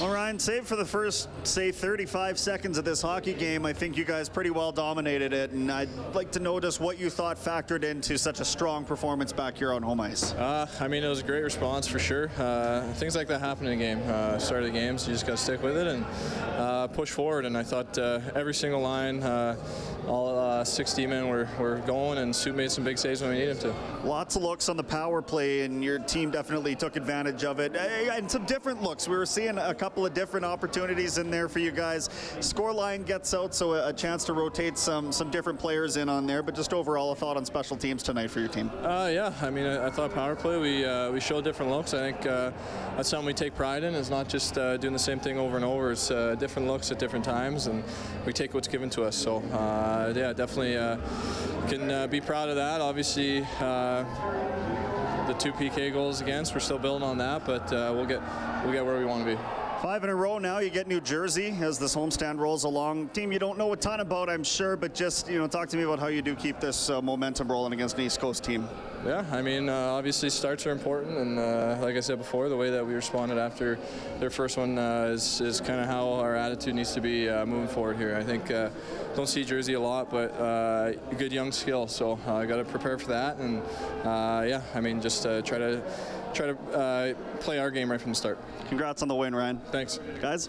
Well, Ryan, save for the first, say, 35 seconds of this hockey game, I think you guys pretty well dominated it, and I'd like to know just what you thought factored into such a strong performance back here on home ice. Uh, I mean, it was a great response for sure. Uh, things like that happen in a game. Uh, start of the games, you just got to stick with it and uh, push forward. And I thought uh, every single line, uh, all uh, 60 men were, were going, and Soup made some big saves when we needed him to. Lots of looks on the power play, and your team definitely took advantage of it. And some different looks. We were seeing a couple of different opportunities in there for you guys. Scoreline gets out, so a a chance to rotate some some different players in on there. But just overall, a thought on special teams tonight for your team. Uh, yeah, I mean, I, I thought power play we uh, we showed different looks. I think uh, that's something we take pride in. Is not just uh, doing the same thing over and over. It's uh, different looks at different times, and we take what's given to us. So uh, yeah, definitely can be proud of that. Obviously. The two PK goals against, we're still building on that, but uh, we'll get we'll get where we want to be. Five in a row now. You get New Jersey as this homestand rolls along. Team you don't know a ton about, I'm sure, but just you know, talk to me about how you do keep this uh, momentum rolling against an East Coast team. Yeah, I mean, uh, obviously starts are important, and uh, like I said before, the way that we responded after their first one uh, is, is kind of how our attitude needs to be uh, moving forward here. I think uh, don't see Jersey a lot, but good young skill, so I got to prepare for that, and yeah, I mean, just try to try to uh, play our game right from the start. Congrats on the win, Ryan. Thanks, guys.